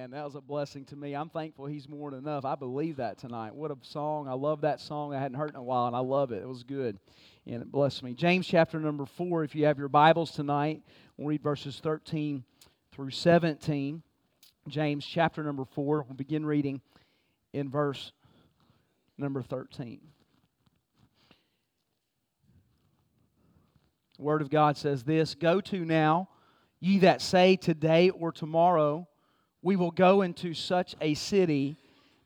man. That was a blessing to me. I'm thankful he's more than enough. I believe that tonight. What a song. I love that song. I hadn't heard in a while, and I love it. It was good, and it blessed me. James chapter number 4, if you have your Bibles tonight, we'll read verses 13 through 17. James chapter number 4. We'll begin reading in verse number 13. The Word of God says this Go to now, ye that say today or tomorrow, we will go into such a city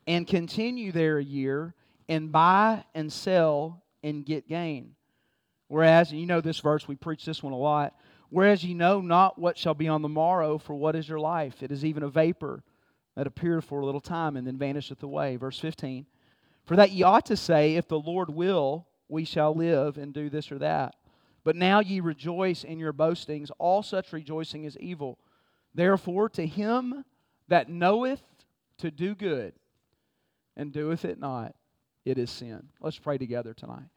and continue there a year and buy and sell and get gain. Whereas, you know this verse, we preach this one a lot. Whereas ye know not what shall be on the morrow, for what is your life? It is even a vapor that appeareth for a little time and then vanisheth away. Verse 15. For that ye ought to say, If the Lord will, we shall live and do this or that. But now ye rejoice in your boastings. All such rejoicing is evil. Therefore, to him that knoweth to do good and doeth it not, it is sin. Let's pray together tonight.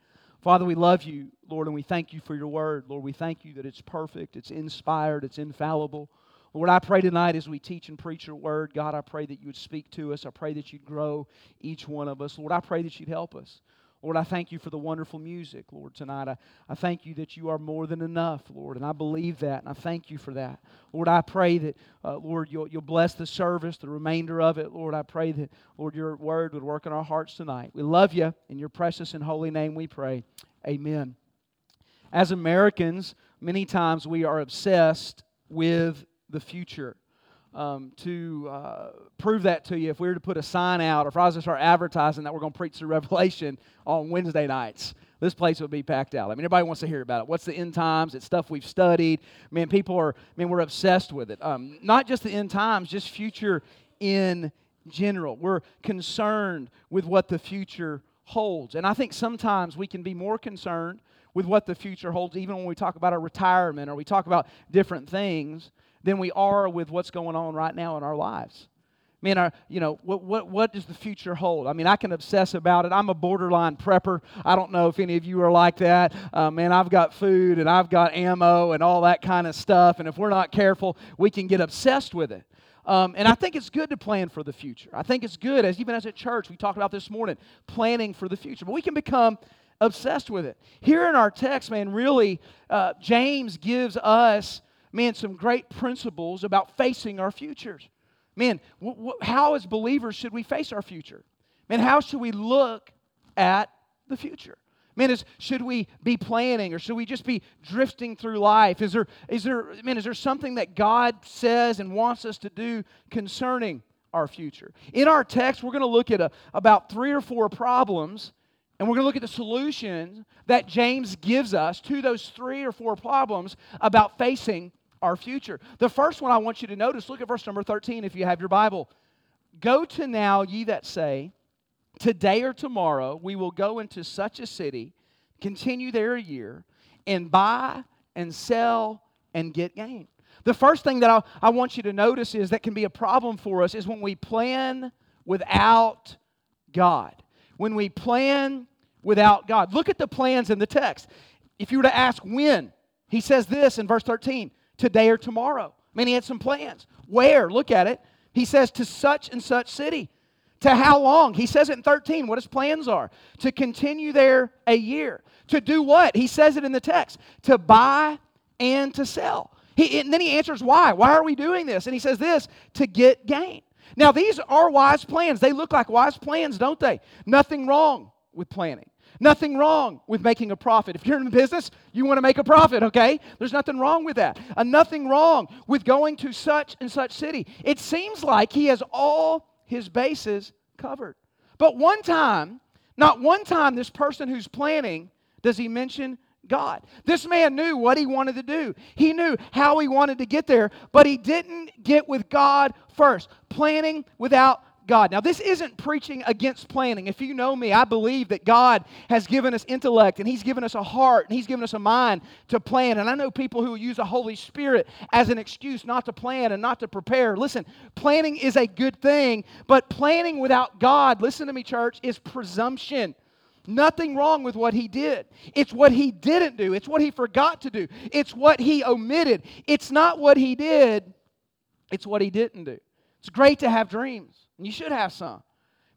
Father, we love you, Lord, and we thank you for your word. Lord, we thank you that it's perfect, it's inspired, it's infallible. Lord, I pray tonight as we teach and preach your word, God, I pray that you would speak to us. I pray that you'd grow each one of us. Lord, I pray that you'd help us. Lord, I thank you for the wonderful music, Lord, tonight. I, I thank you that you are more than enough, Lord, and I believe that, and I thank you for that. Lord, I pray that, uh, Lord, you'll, you'll bless the service, the remainder of it. Lord, I pray that, Lord, your word would work in our hearts tonight. We love you. In your precious and holy name we pray. Amen. As Americans, many times we are obsessed with the future um, to uh, prove that to you, if we were to put a sign out, or if I was to start advertising that we're going to preach through Revelation on Wednesday nights, this place would be packed out. I mean, everybody wants to hear about it. What's the end times? It's stuff we've studied. Man, people are, I mean, we're obsessed with it. Um, not just the end times, just future in general. We're concerned with what the future holds. And I think sometimes we can be more concerned with what the future holds, even when we talk about our retirement or we talk about different things, than we are with what's going on right now in our lives. I mean, our, you know, what, what, what does the future hold? I mean, I can obsess about it. I'm a borderline prepper. I don't know if any of you are like that. Uh, man, I've got food and I've got ammo and all that kind of stuff. And if we're not careful, we can get obsessed with it. Um, and I think it's good to plan for the future. I think it's good, as even as a church, we talked about this morning, planning for the future. But we can become obsessed with it. Here in our text, man, really, uh, James gives us man, some great principles about facing our futures. Man, w- w- how as believers should we face our future? Man, how should we look at the future? Man, is, should we be planning or should we just be drifting through life? Is there, is there, man, is there something that God says and wants us to do concerning our future? In our text, we're going to look at a, about three or four problems and we're going to look at the solution that James gives us to those three or four problems about facing our future. The first one I want you to notice look at verse number 13 if you have your Bible. Go to now, ye that say, Today or tomorrow we will go into such a city, continue there a year, and buy and sell and get gain. The first thing that I, I want you to notice is that can be a problem for us is when we plan without God. When we plan without God. Look at the plans in the text. If you were to ask when, he says this in verse 13 today or tomorrow. I mean, he had some plans. Where? Look at it. He says, to such and such city. To how long? He says it in 13, what his plans are. To continue there a year. To do what? He says it in the text. To buy and to sell. He, and then he answers why. Why are we doing this? And he says this to get gain. Now, these are wise plans. They look like wise plans, don't they? Nothing wrong with planning. Nothing wrong with making a profit. If you're in business, you want to make a profit, okay? There's nothing wrong with that. And nothing wrong with going to such and such city. It seems like he has all his bases covered. But one time, not one time, this person who's planning, does he mention God. This man knew what he wanted to do. He knew how he wanted to get there, but he didn't get with God first. Planning without God. Now, this isn't preaching against planning. If you know me, I believe that God has given us intellect and He's given us a heart and He's given us a mind to plan. And I know people who use the Holy Spirit as an excuse not to plan and not to prepare. Listen, planning is a good thing, but planning without God, listen to me, church, is presumption. Nothing wrong with what he did. It's what he didn't do. It's what he forgot to do. It's what he omitted. It's not what he did, it's what he didn't do. It's great to have dreams, and you should have some.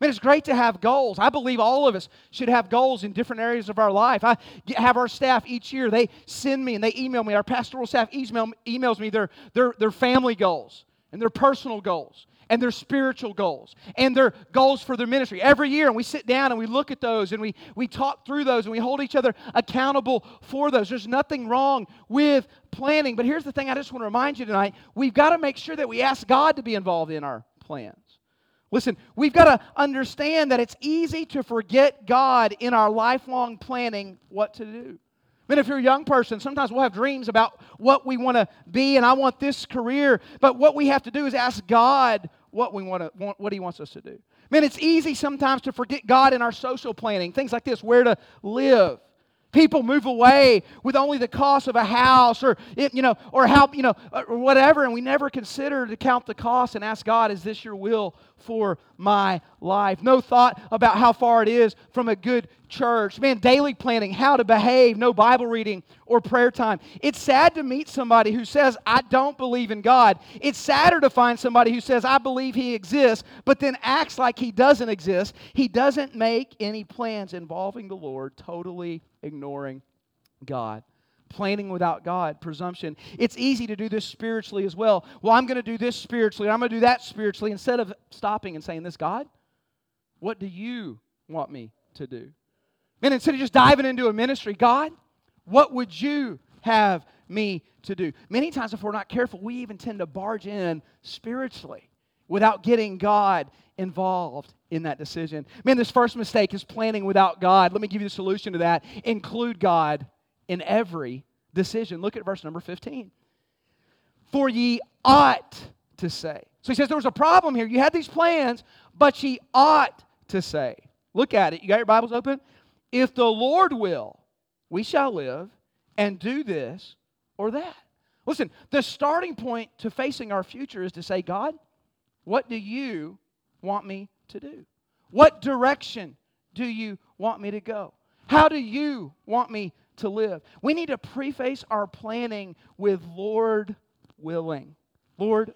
Man, it's great to have goals. I believe all of us should have goals in different areas of our life. I have our staff each year, they send me and they email me. Our pastoral staff email, emails me their, their, their family goals and their personal goals and their spiritual goals and their goals for their ministry every year. And we sit down and we look at those and we, we talk through those and we hold each other accountable for those. There's nothing wrong with planning. But here's the thing I just want to remind you tonight we've got to make sure that we ask God to be involved in our plans. Listen, we've got to understand that it's easy to forget God in our lifelong planning what to do. I mean, if you're a young person, sometimes we'll have dreams about what we want to be, and I want this career. But what we have to do is ask God what we want to, what He wants us to do. Man, it's easy sometimes to forget God in our social planning. Things like this: where to live, People move away with only the cost of a house or, you know, or help, you know, or whatever, and we never consider to count the cost and ask God, is this your will for my life? No thought about how far it is from a good church. Man, daily planning, how to behave, no Bible reading or prayer time. It's sad to meet somebody who says, I don't believe in God. It's sadder to find somebody who says, I believe He exists, but then acts like He doesn't exist. He doesn't make any plans involving the Lord, totally ignoring God. Planning without God, presumption. It's easy to do this spiritually as well. Well, I'm going to do this spiritually, I'm going to do that spiritually, instead of stopping and saying, This, God, what do you want me to do? And instead of just diving into a ministry, God, what would you have me to do? Many times, if we're not careful, we even tend to barge in spiritually without getting God involved in that decision. Man, this first mistake is planning without God. Let me give you the solution to that. Include God in every decision. Look at verse number 15. For ye ought to say. So he says there was a problem here. You had these plans, but ye ought to say. Look at it. You got your Bibles open? If the Lord will, we shall live and do this or that. Listen, the starting point to facing our future is to say, God, what do you want me to do? What direction do you want me to go? How do you want me to live? We need to preface our planning with Lord willing. Lord,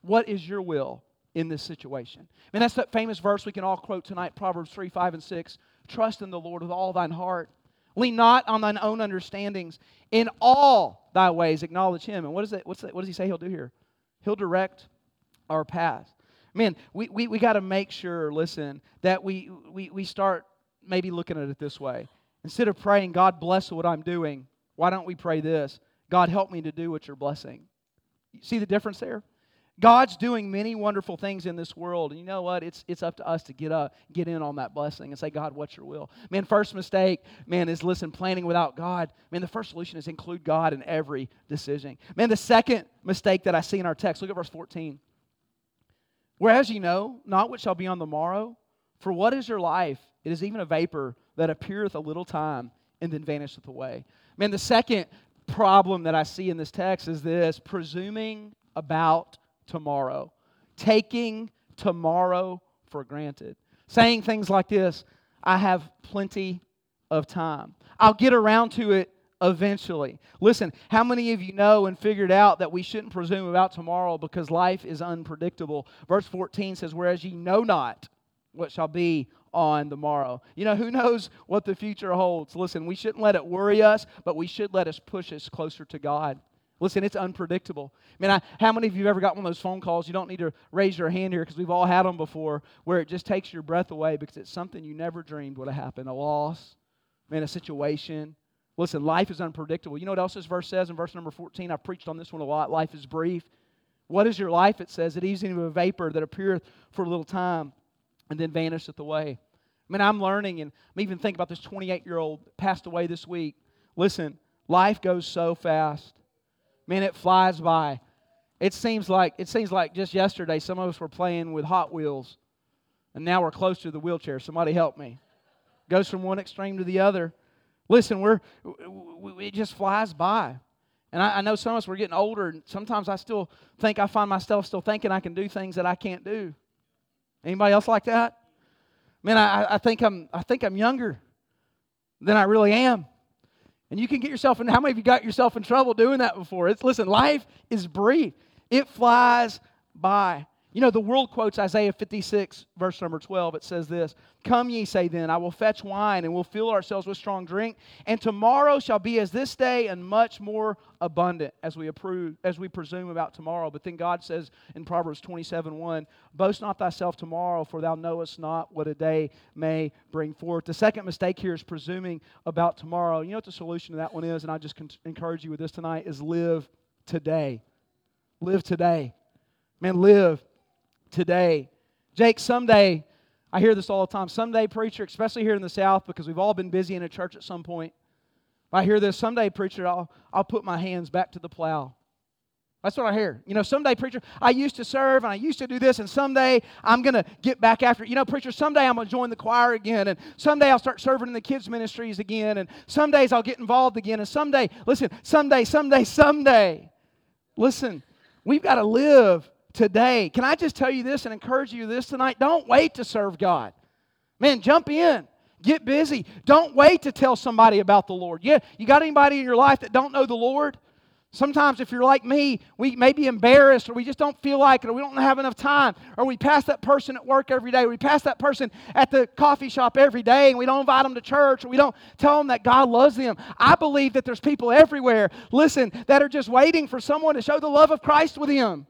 what is your will in this situation? I mean, that's that famous verse we can all quote tonight Proverbs 3, 5, and 6. Trust in the Lord with all thine heart. Lean not on thine own understandings. In all thy ways acknowledge him. And what, is it, what's that, what does he say he'll do here? He'll direct our path man, we, we, we got to make sure, listen, that we, we, we start maybe looking at it this way. Instead of praying, God bless what I'm doing, why don't we pray this? God, help me to do what you're blessing. See the difference there? God's doing many wonderful things in this world. And you know what? It's, it's up to us to get up, get in on that blessing and say, God, what's your will? Man, first mistake, man, is listen, planning without God. Man, the first solution is include God in every decision. Man, the second mistake that I see in our text, look at verse 14. Whereas you know not what shall be on the morrow, for what is your life? It is even a vapor that appeareth a little time and then vanisheth away. Man, the second problem that I see in this text is this presuming about tomorrow, taking tomorrow for granted, saying things like this I have plenty of time. I'll get around to it eventually. Listen, how many of you know and figured out that we shouldn't presume about tomorrow because life is unpredictable? Verse 14 says, Whereas ye know not what shall be on the morrow. You know, who knows what the future holds? Listen, we shouldn't let it worry us, but we should let us push us closer to God. Listen, it's unpredictable. I mean, I, how many of you have ever got one of those phone calls? You don't need to raise your hand here because we've all had them before, where it just takes your breath away because it's something you never dreamed would have happened a loss, man, a situation, Listen, life is unpredictable. You know what else this verse says in verse number 14? I've preached on this one a lot. Life is brief. What is your life? It says, It is even a vapor that appeareth for a little time and then vanisheth away. I mean, I'm learning, and I'm even thinking about this 28 year old passed away this week. Listen, life goes so fast. Man, it flies by. It seems like it seems like just yesterday some of us were playing with Hot Wheels, and now we're close to the wheelchair. Somebody help me. Goes from one extreme to the other. Listen, we're, it just flies by. And I, I, know some of us, we're getting older, and sometimes I still think, I find myself still thinking I can do things that I can't do. Anybody else like that? Man, I, I, think I'm, I think I'm younger than I really am. And you can get yourself in, how many of you got yourself in trouble doing that before? It's, listen, life is brief. It flies by. You know, the world quotes Isaiah 56, verse number 12. It says this Come ye, say then, I will fetch wine, and we'll fill ourselves with strong drink, and tomorrow shall be as this day, and much more abundant as we approve, as we presume about tomorrow. But then God says in Proverbs 27, 1, Boast not thyself tomorrow, for thou knowest not what a day may bring forth. The second mistake here is presuming about tomorrow. You know what the solution to that one is? And I just encourage you with this tonight is live today. Live today. Man, live today. Jake, someday, I hear this all the time, someday, preacher, especially here in the South, because we've all been busy in a church at some point. I hear this, someday, preacher, I'll, I'll put my hands back to the plow. That's what I hear. You know, someday, preacher, I used to serve and I used to do this, and someday I'm going to get back after it. You know, preacher, someday I'm going to join the choir again, and someday I'll start serving in the kids' ministries again, and some days I'll get involved again, and someday, listen, someday, someday, someday. Listen, we've got to live today. Can I just tell you this and encourage you this tonight? Don't wait to serve God. Man, jump in. Get busy. Don't wait to tell somebody about the Lord. Yeah, you got anybody in your life that don't know the Lord? Sometimes, if you're like me, we may be embarrassed or we just don't feel like it or we don't have enough time or we pass that person at work every day, we pass that person at the coffee shop every day and we don't invite them to church or we don't tell them that God loves them. I believe that there's people everywhere, listen, that are just waiting for someone to show the love of Christ with them.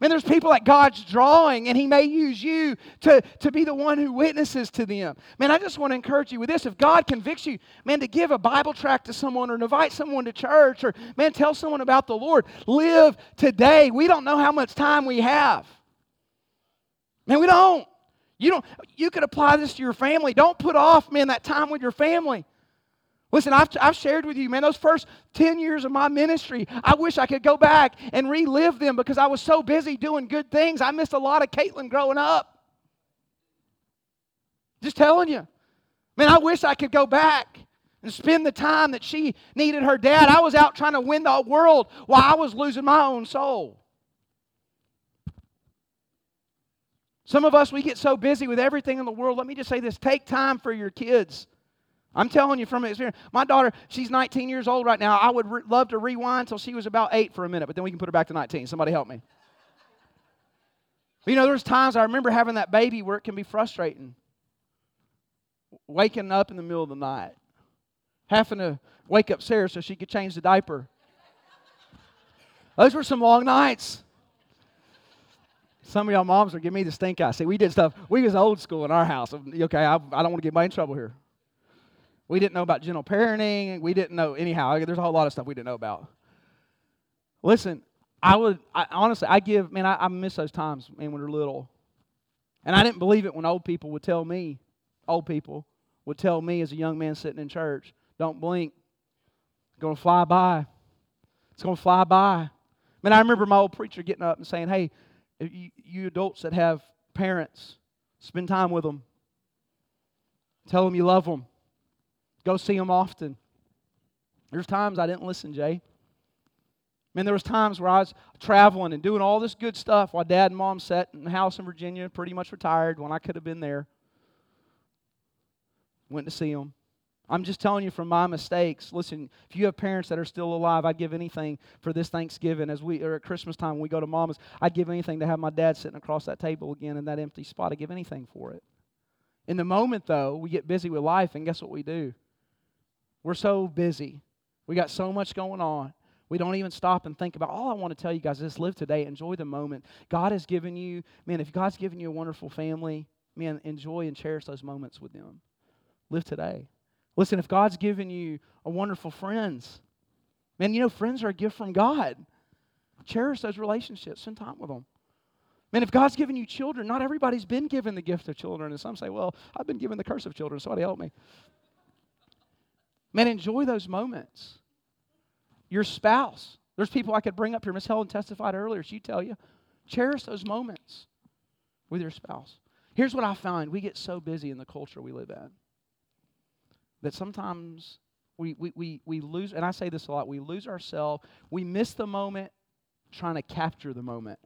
Man, there's people that God's drawing, and He may use you to, to be the one who witnesses to them. Man, I just want to encourage you with this. If God convicts you, man, to give a Bible tract to someone or invite someone to church or, man, tell someone about the Lord, live today. We don't know how much time we have. Man, we don't. You don't. You could apply this to your family. Don't put off, man, that time with your family. Listen, I've, I've shared with you, man, those first 10 years of my ministry, I wish I could go back and relive them because I was so busy doing good things. I missed a lot of Caitlin growing up. Just telling you. Man, I wish I could go back and spend the time that she needed her dad. I was out trying to win the world while I was losing my own soul. Some of us, we get so busy with everything in the world. Let me just say this take time for your kids. I'm telling you from experience. My daughter, she's 19 years old right now. I would re- love to rewind till she was about eight for a minute, but then we can put her back to 19. Somebody help me. You know, there's times I remember having that baby where it can be frustrating. Waking up in the middle of the night, having to wake up Sarah so she could change the diaper. Those were some long nights. Some of y'all moms are giving me the stink eye. See, we did stuff. We was old school in our house. Okay, I, I don't want to get anybody in trouble here. We didn't know about gentle parenting. We didn't know, anyhow, there's a whole lot of stuff we didn't know about. Listen, I would, I, honestly, I give, man, I, I miss those times, man, when we are little. And I didn't believe it when old people would tell me, old people would tell me as a young man sitting in church, don't blink. It's going to fly by. It's going to fly by. Man, I remember my old preacher getting up and saying, hey, you, you adults that have parents, spend time with them. Tell them you love them. Go see them often. There's times I didn't listen, Jay. Man, there was times where I was traveling and doing all this good stuff while dad and mom sat in the house in Virginia, pretty much retired when I could have been there. Went to see them. I'm just telling you from my mistakes. Listen, if you have parents that are still alive, I'd give anything for this Thanksgiving as we or at Christmas time when we go to mama's. I'd give anything to have my dad sitting across that table again in that empty spot. I'd give anything for it. In the moment, though, we get busy with life, and guess what we do? We're so busy. We got so much going on. We don't even stop and think about. All I want to tell you guys is live today. Enjoy the moment. God has given you, man, if God's given you a wonderful family, man, enjoy and cherish those moments with them. Live today. Listen, if God's given you a wonderful friends, man, you know, friends are a gift from God. Cherish those relationships. Spend time with them. Man, if God's given you children, not everybody's been given the gift of children. And some say, well, I've been given the curse of children. Somebody help me. Man, enjoy those moments. Your spouse. There's people I could bring up here. Miss Helen testified earlier. She tell you, cherish those moments with your spouse. Here's what I find: we get so busy in the culture we live in that sometimes we, we, we, we lose, and I say this a lot, we lose ourselves. We miss the moment trying to capture the moment.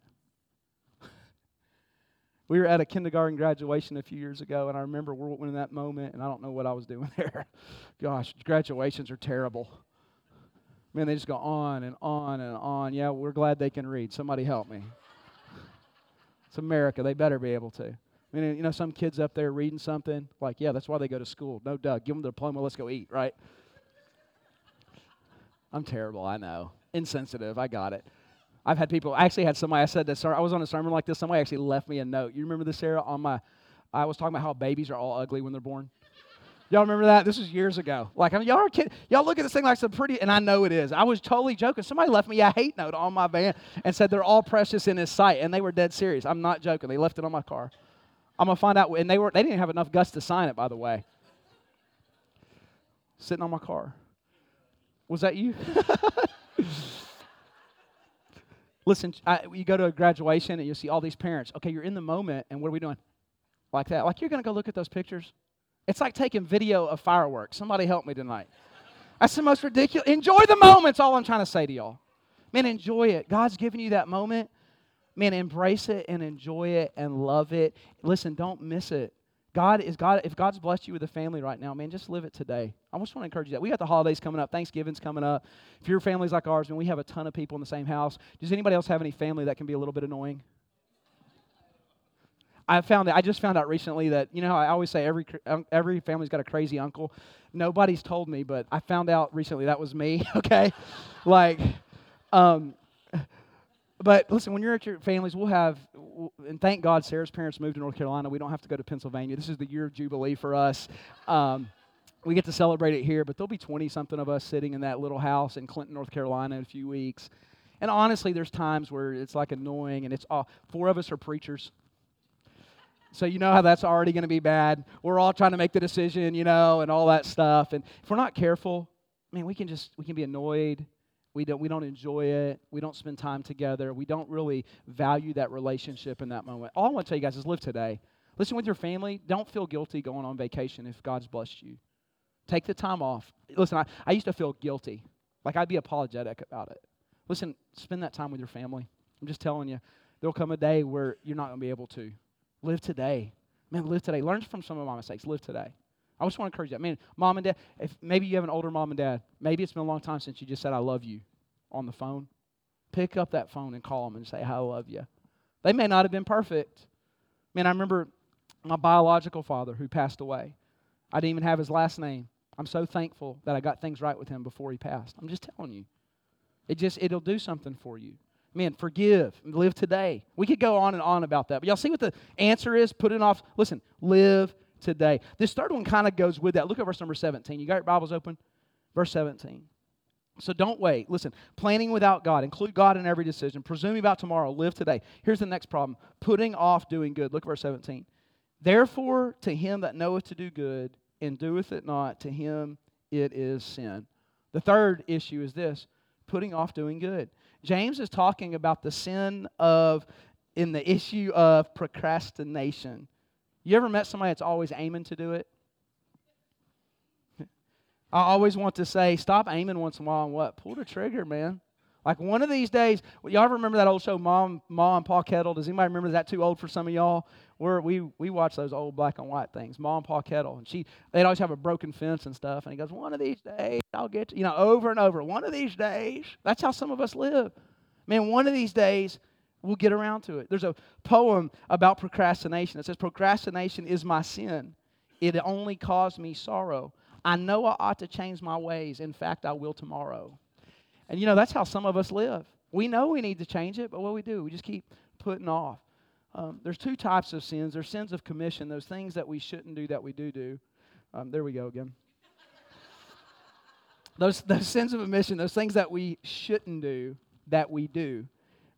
We were at a kindergarten graduation a few years ago, and I remember we're in that moment, and I don't know what I was doing there. Gosh, graduations are terrible. Man, they just go on and on and on. Yeah, we're glad they can read. Somebody help me. It's America. They better be able to. I mean, you know, some kids up there reading something, like, yeah, that's why they go to school. No, Doug, give them the diploma, let's go eat, right? I'm terrible, I know. Insensitive, I got it. I've had people, I actually had somebody, I said this, I was on a sermon like this, somebody actually left me a note. You remember this, Sarah? On my, I was talking about how babies are all ugly when they're born. Y'all remember that? This was years ago. Like, I mean, y'all are kidding. Y'all look at this thing like some pretty, and I know it is. I was totally joking. Somebody left me a hate note on my van and said they're all precious in His sight, and they were dead serious. I'm not joking. They left it on my car. I'm gonna find out, and they were they didn't have enough guts to sign it, by the way. Sitting on my car. Was that you? Listen, I, you go to a graduation and you see all these parents. Okay, you're in the moment, and what are we doing? Like that. Like you're gonna go look at those pictures. It's like taking video of fireworks. Somebody help me tonight. That's the most ridiculous. Enjoy the moments, all I'm trying to say to y'all. Man, enjoy it. God's giving you that moment. Man, embrace it and enjoy it and love it. Listen, don't miss it. God is God. If God's blessed you with a family right now, man, just live it today. I just want to encourage you that. We got the holidays coming up. Thanksgiving's coming up. If your family's like ours, man, we have a ton of people in the same house. Does anybody else have any family that can be a little bit annoying? I found that I just found out recently that you know I always say every every family's got a crazy uncle. Nobody's told me, but I found out recently that was me. Okay, like, um, but listen, when you're at your families, we'll have, and thank God Sarah's parents moved to North Carolina. We don't have to go to Pennsylvania. This is the year of Jubilee for us. Um, we get to celebrate it here, but there'll be 20 something of us sitting in that little house in Clinton, North Carolina in a few weeks. And honestly, there's times where it's like annoying, and it's all, four of us are preachers. So you know how that's already going to be bad. We're all trying to make the decision, you know, and all that stuff. And if we're not careful, I mean, we can just we can be annoyed. We don't we don't enjoy it. We don't spend time together. We don't really value that relationship in that moment. All I want to tell you guys is live today. Listen with your family. Don't feel guilty going on vacation if God's blessed you. Take the time off. Listen, I, I used to feel guilty. Like I'd be apologetic about it. Listen, spend that time with your family. I'm just telling you, there'll come a day where you're not going to be able to. Live today. Man, live today. Learn from some of my mistakes. Live today. I just want to encourage. I mean, mom and dad, if maybe you have an older mom and dad, maybe it's been a long time since you just said, I love you on the phone. Pick up that phone and call them and say, I love you. They may not have been perfect. Man, I remember my biological father who passed away. I didn't even have his last name. I'm so thankful that I got things right with him before he passed. I'm just telling you. It just it'll do something for you. Man, forgive, live today. We could go on and on about that. But y'all see what the answer is? Put it off. Listen, live today. This third one kind of goes with that. Look at verse number 17. You got your Bibles open? Verse 17. So don't wait. Listen, planning without God, include God in every decision. Presuming about tomorrow, live today. Here's the next problem putting off doing good. Look at verse 17. Therefore, to him that knoweth to do good and doeth it not, to him it is sin. The third issue is this putting off doing good. James is talking about the sin of, in the issue of procrastination. You ever met somebody that's always aiming to do it? I always want to say, stop aiming once in a while and what? Pull the trigger, man. Like one of these days, y'all remember that old show, Mom, Mom and Pa Kettle? Does anybody remember that? Too old for some of y'all. We're, we we watch those old black and white things. Mom and Pa Kettle, and she they'd always have a broken fence and stuff. And he goes, one of these days I'll get to, you know over and over. One of these days. That's how some of us live. Man, one of these days we'll get around to it. There's a poem about procrastination. It says, "Procrastination is my sin. It only caused me sorrow. I know I ought to change my ways. In fact, I will tomorrow." And you know, that's how some of us live. We know we need to change it, but what we do, we just keep putting off. Um, there's two types of sins. There's sins of commission, those things that we shouldn't do that we do do. Um, there we go again. those, those sins of omission, those things that we shouldn't do that we do.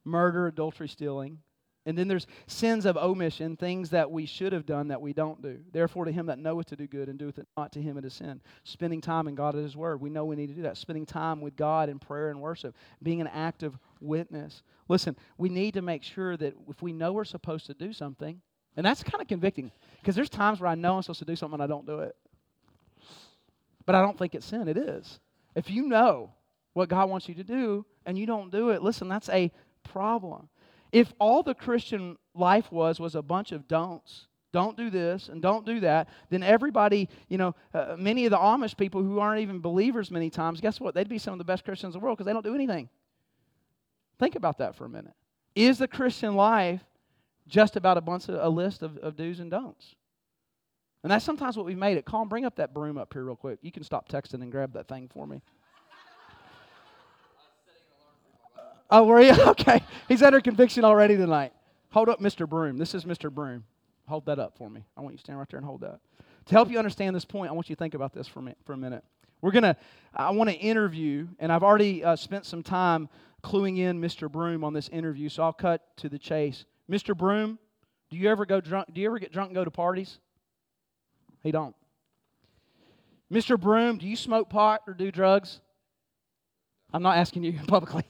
Murder, adultery, stealing, and then there's sins of omission, things that we should have done that we don't do. Therefore, to him that knoweth to do good and doeth it not, to him it is sin. Spending time in God and His Word. We know we need to do that. Spending time with God in prayer and worship. Being an active witness. Listen, we need to make sure that if we know we're supposed to do something, and that's kind of convicting because there's times where I know I'm supposed to do something and I don't do it. But I don't think it's sin. It is. If you know what God wants you to do and you don't do it, listen, that's a problem if all the Christian life was was a bunch of don'ts, don't do this and don't do that, then everybody, you know, uh, many of the Amish people who aren't even believers many times, guess what? They'd be some of the best Christians in the world because they don't do anything. Think about that for a minute. Is the Christian life just about a bunch of a list of, of do's and don'ts. And that's sometimes what we've made it. Colin, bring up that broom up here real quick. You can stop texting and grab that thing for me. Oh, were you? Okay. He's under conviction already tonight. Hold up Mr. Broom. This is Mr. Broom. Hold that up for me. I want you to stand right there and hold that. To help you understand this point, I want you to think about this for, me, for a minute. We're going to, I want to interview, and I've already uh, spent some time cluing in Mr. Broom on this interview, so I'll cut to the chase. Mr. Broom, do you ever go drunk? Do you ever get drunk and go to parties? He don't. Mr. Broom, do you smoke pot or do drugs? I'm not asking you publicly.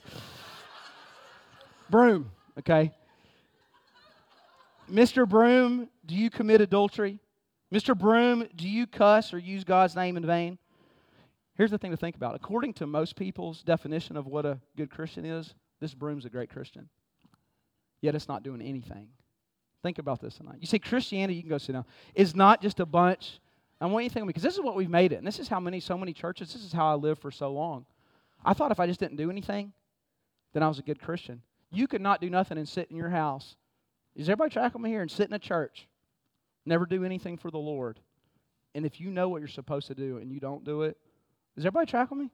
Broom, okay? Mr. Broom, do you commit adultery? Mr. Broom, do you cuss or use God's name in vain? Here's the thing to think about. According to most people's definition of what a good Christian is, this broom's a great Christian. Yet it's not doing anything. Think about this tonight. You see, Christianity, you can go sit down, is not just a bunch. I want you to think because this is what we've made it. And this is how many, so many churches, this is how I lived for so long. I thought if I just didn't do anything, then I was a good Christian. You could not do nothing and sit in your house. Is everybody tracking me here and sit in a church? Never do anything for the Lord. And if you know what you're supposed to do and you don't do it, is everybody tracking me?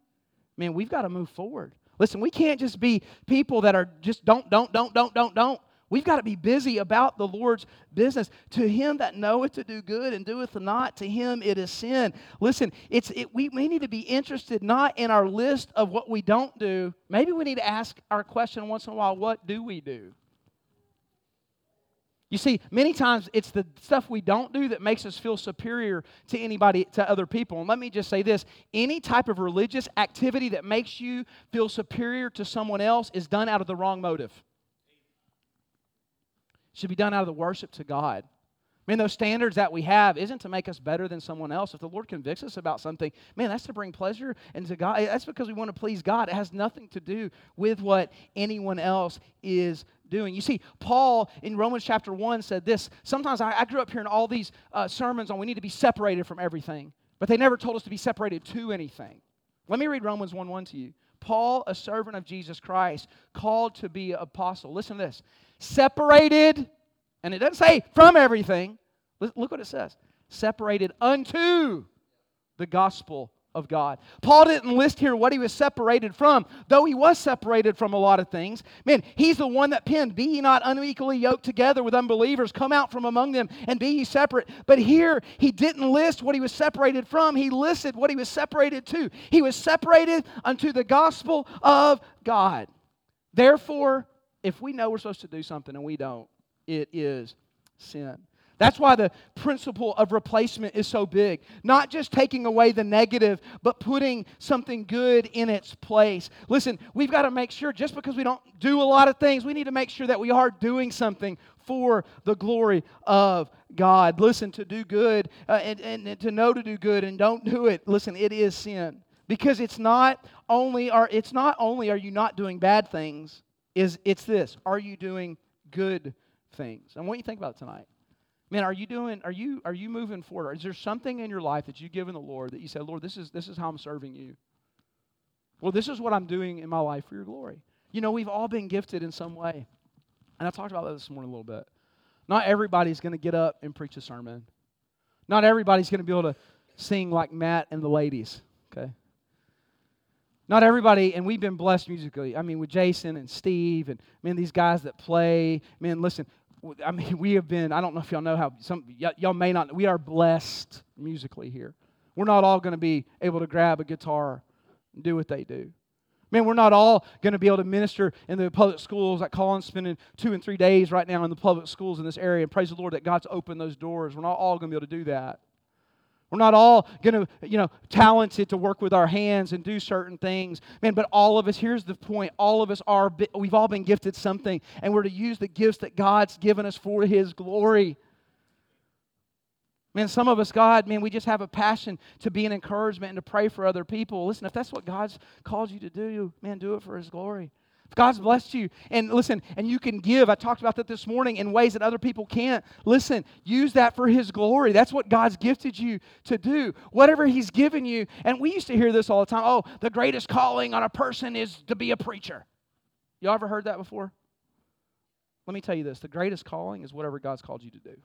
Man, we've got to move forward. Listen, we can't just be people that are just don't, don't, don't, don't, don't, don't. We've got to be busy about the Lord's business. To him that knoweth to do good and doeth not, to him it is sin. Listen, it's, it, we, we need to be interested not in our list of what we don't do. Maybe we need to ask our question once in a while what do we do? You see, many times it's the stuff we don't do that makes us feel superior to anybody, to other people. And let me just say this any type of religious activity that makes you feel superior to someone else is done out of the wrong motive. Should be done out of the worship to God. I mean, those standards that we have isn't to make us better than someone else. If the Lord convicts us about something, man, that's to bring pleasure and to God. That's because we want to please God. It has nothing to do with what anyone else is doing. You see, Paul in Romans chapter 1 said this. Sometimes I, I grew up hearing all these uh, sermons on we need to be separated from everything, but they never told us to be separated to anything. Let me read Romans 1 1 to you. Paul, a servant of Jesus Christ, called to be an apostle. Listen to this. Separated, and it doesn't say from everything. Look what it says. Separated unto the gospel of God. Paul didn't list here what he was separated from, though he was separated from a lot of things. Man, he's the one that penned, Be ye not unequally yoked together with unbelievers, come out from among them and be ye separate. But here, he didn't list what he was separated from, he listed what he was separated to. He was separated unto the gospel of God. Therefore, if we know we're supposed to do something and we don't, it is sin. That's why the principle of replacement is so big. Not just taking away the negative, but putting something good in its place. Listen, we've got to make sure, just because we don't do a lot of things, we need to make sure that we are doing something for the glory of God. Listen, to do good uh, and, and to know to do good and don't do it, listen, it is sin. Because it's not only are it's not only are you not doing bad things, is it's this. Are you doing good things? And what you think about tonight? Man, are you doing, are you, are you moving forward? Is there something in your life that you've given the Lord that you say, Lord, this is, this is how I'm serving you? Well, this is what I'm doing in my life for your glory. You know, we've all been gifted in some way. And I talked about that this morning a little bit. Not everybody's going to get up and preach a sermon. Not everybody's going to be able to sing like Matt and the ladies, okay? Not everybody, and we've been blessed musically. I mean, with Jason and Steve and, man, these guys that play. Man, listen, I mean, we have been, I don't know if y'all know how, some y- y'all may not, we are blessed musically here. We're not all going to be able to grab a guitar and do what they do. Man, we're not all going to be able to minister in the public schools. Like Colin's spending two and three days right now in the public schools in this area. And praise the Lord that God's opened those doors. We're not all going to be able to do that. We're not all going to, you know, talented to work with our hands and do certain things. Man, but all of us, here's the point, all of us are, we've all been gifted something, and we're to use the gifts that God's given us for His glory. Man, some of us, God, man, we just have a passion to be an encouragement and to pray for other people. Listen, if that's what God's called you to do, man, do it for His glory. If God's blessed you, and listen, and you can give, I talked about that this morning in ways that other people can't. Listen, use that for His glory. That's what God's gifted you to do. Whatever He's given you, and we used to hear this all the time oh, the greatest calling on a person is to be a preacher. Y'all ever heard that before? let me tell you this the greatest calling is whatever God's called you to do.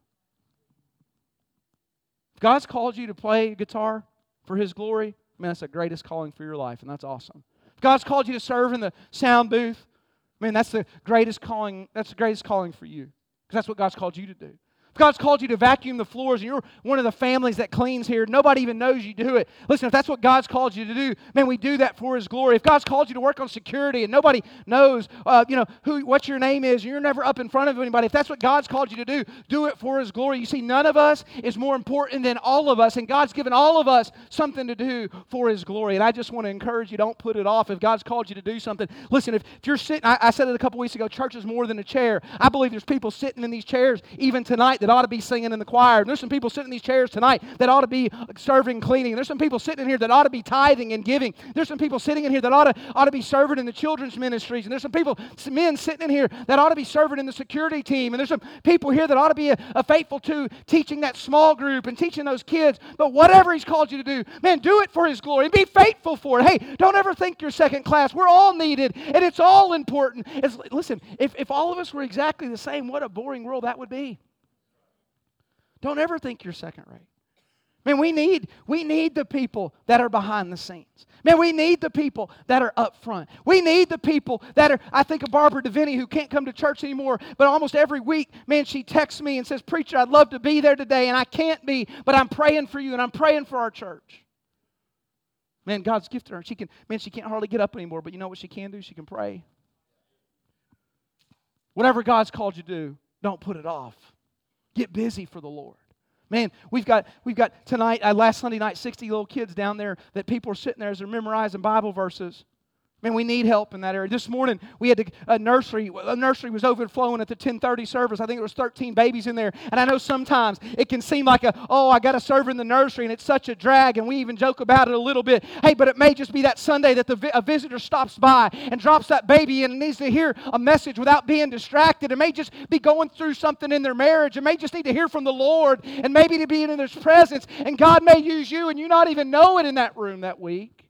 If God's called you to play guitar for His glory, man, that's the greatest calling for your life, and that's awesome. God's called you to serve in the sound booth, man, that's the greatest calling. That's the greatest calling for you, because that's what God's called you to do. If God's called you to vacuum the floors and you're one of the families that cleans here, nobody even knows you do it. Listen, if that's what God's called you to do, man, we do that for His glory. If God's called you to work on security and nobody knows, uh, you know, who what your name is, and you're never up in front of anybody, if that's what God's called you to do, do it for His glory. You see, none of us is more important than all of us, and God's given all of us something to do for His glory. And I just want to encourage you, don't put it off. If God's called you to do something, listen. If, if you're sitting, I, I said it a couple weeks ago, church is more than a chair. I believe there's people sitting in these chairs even tonight that ought to be singing in the choir. And there's some people sitting in these chairs tonight that ought to be serving, cleaning. There's some people sitting in here that ought to be tithing and giving. There's some people sitting in here that ought to, ought to be serving in the children's ministries. And there's some people, some men sitting in here that ought to be serving in the security team. And there's some people here that ought to be a, a faithful to teaching that small group and teaching those kids. But whatever He's called you to do, man, do it for His glory and be faithful for it. Hey, don't ever think you're second class. We're all needed and it's all important. It's, listen, if, if all of us were exactly the same, what a boring world that would be. Don't ever think you're second rate. Man, we need, we need the people that are behind the scenes. Man, we need the people that are up front. We need the people that are, I think of Barbara DeVinny who can't come to church anymore, but almost every week, man, she texts me and says, Preacher, I'd love to be there today, and I can't be, but I'm praying for you and I'm praying for our church. Man, God's gifted her. She can, man, she can't hardly get up anymore, but you know what she can do? She can pray. Whatever God's called you to do, don't put it off. Get busy for the Lord. Man, we've got we've got tonight, uh, last Sunday night, 60 little kids down there that people are sitting there as they're memorizing Bible verses. Man, we need help in that area. This morning we had a nursery. A nursery was overflowing at the 10:30 service. I think there was 13 babies in there. And I know sometimes it can seem like a, oh, I got to serve in the nursery, and it's such a drag. And we even joke about it a little bit. Hey, but it may just be that Sunday that the, a visitor stops by and drops that baby in and needs to hear a message without being distracted. It may just be going through something in their marriage. It may just need to hear from the Lord, and maybe to be in His presence. And God may use you, and you not even know it in that room that week.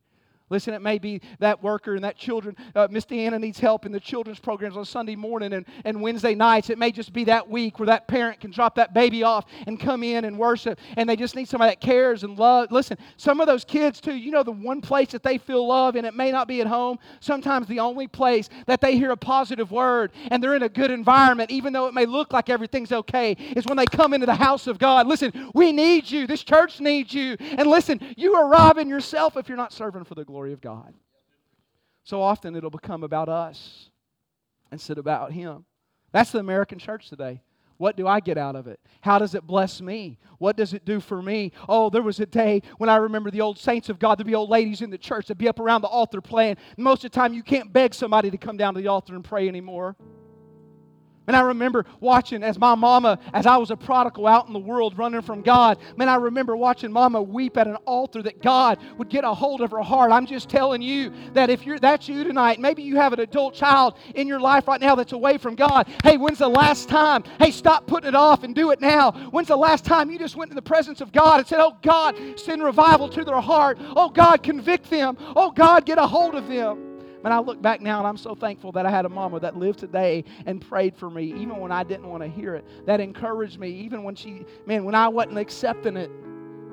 Listen, it may be that worker and that children. Uh, Miss Deanna needs help in the children's programs on Sunday morning and, and Wednesday nights. It may just be that week where that parent can drop that baby off and come in and worship, and they just need somebody that cares and love. Listen, some of those kids, too, you know, the one place that they feel love, and it may not be at home, sometimes the only place that they hear a positive word and they're in a good environment, even though it may look like everything's okay, is when they come into the house of God. Listen, we need you. This church needs you. And listen, you are robbing yourself if you're not serving for the glory glory of God. So often it'll become about us instead about Him. That's the American church today. What do I get out of it? How does it bless me? What does it do for me? Oh, there was a day when I remember the old saints of God, there'd be old ladies in the church that'd be up around the altar playing. Most of the time, you can't beg somebody to come down to the altar and pray anymore. And I remember watching as my mama, as I was a prodigal out in the world running from God, man, I remember watching mama weep at an altar that God would get a hold of her heart. I'm just telling you that if you're that's you tonight, maybe you have an adult child in your life right now that's away from God. Hey, when's the last time? Hey, stop putting it off and do it now. When's the last time you just went in the presence of God and said, Oh God, send revival to their heart. Oh God, convict them. Oh God, get a hold of them. And I look back now and I'm so thankful that I had a mama that lived today and prayed for me, even when I didn't want to hear it. That encouraged me, even when she, man, when I wasn't accepting it.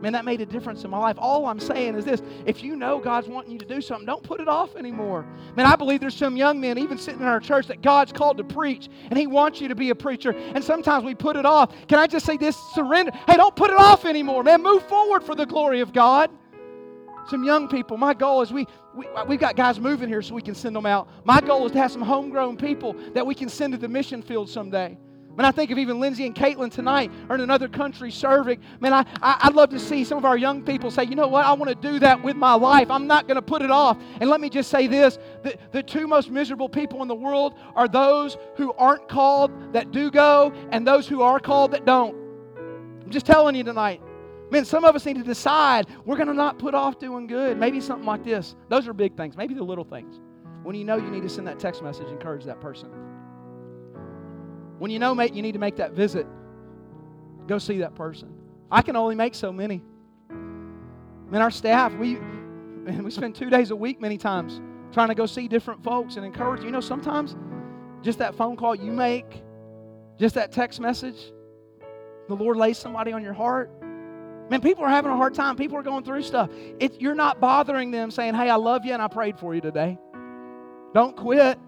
Man, that made a difference in my life. All I'm saying is this if you know God's wanting you to do something, don't put it off anymore. Man, I believe there's some young men, even sitting in our church, that God's called to preach, and He wants you to be a preacher. And sometimes we put it off. Can I just say this? Surrender. Hey, don't put it off anymore, man. Move forward for the glory of God. Some young people, my goal is we, we, we've got guys moving here so we can send them out. My goal is to have some homegrown people that we can send to the mission field someday. Man, I think of even Lindsay and Caitlin tonight are in another country serving. Man, I, I, would love to see some of our young people say, you know what, I want to do that with my life. I'm not going to put it off. And let me just say this the, the two most miserable people in the world are those who aren't called that do go, and those who are called that don't. I'm just telling you tonight. Man, some of us need to decide we're going to not put off doing good. Maybe something like this. Those are big things. Maybe the little things. When you know you need to send that text message, encourage that person. When you know mate, you need to make that visit, go see that person. I can only make so many. Man, our staff, we, man, we spend two days a week many times trying to go see different folks and encourage. You know, sometimes just that phone call you make Just that text message. The Lord lays somebody on your heart. Man, people are having a hard time. People are going through stuff. It, you're not bothering them saying, Hey, I love you and I prayed for you today. Don't quit.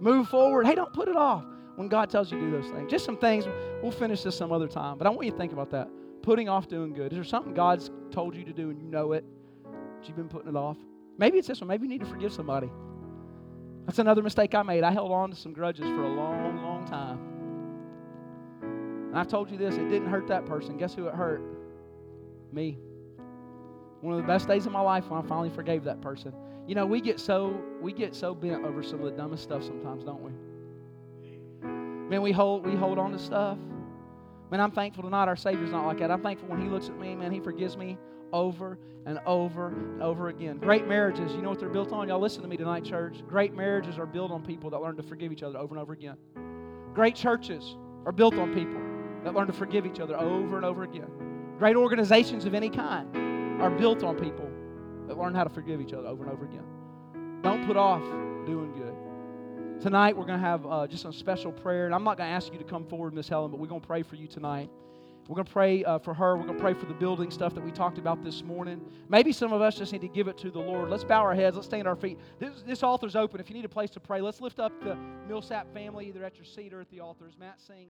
Move forward. Hey, don't put it off when God tells you to do those things. Just some things. We'll finish this some other time. But I want you to think about that. Putting off doing good. Is there something God's told you to do and you know it, but you've been putting it off? Maybe it's this one. Maybe you need to forgive somebody. That's another mistake I made. I held on to some grudges for a long, long time. And I've told you this, it didn't hurt that person. Guess who it hurt? Me. One of the best days of my life when I finally forgave that person. You know, we get so we get so bent over some of the dumbest stuff sometimes, don't we? Man, we hold we hold on to stuff. Man, I'm thankful tonight our Savior's not like that. I'm thankful when He looks at me, man, He forgives me over and over and over again. Great marriages, you know what they're built on? Y'all listen to me tonight, church. Great marriages are built on people that learn to forgive each other over and over again. Great churches are built on people that learn to forgive each other over and over again. Great organizations of any kind are built on people that learn how to forgive each other over and over again. Don't put off doing good. Tonight, we're going to have uh, just a special prayer, and I'm not going to ask you to come forward, Miss Helen, but we're going to pray for you tonight. We're going to pray uh, for her. We're going to pray for the building stuff that we talked about this morning. Maybe some of us just need to give it to the Lord. Let's bow our heads. Let's stand our feet. This, this altar's open. If you need a place to pray, let's lift up the Millsap family either at your seat or at the altar. As Matt sings.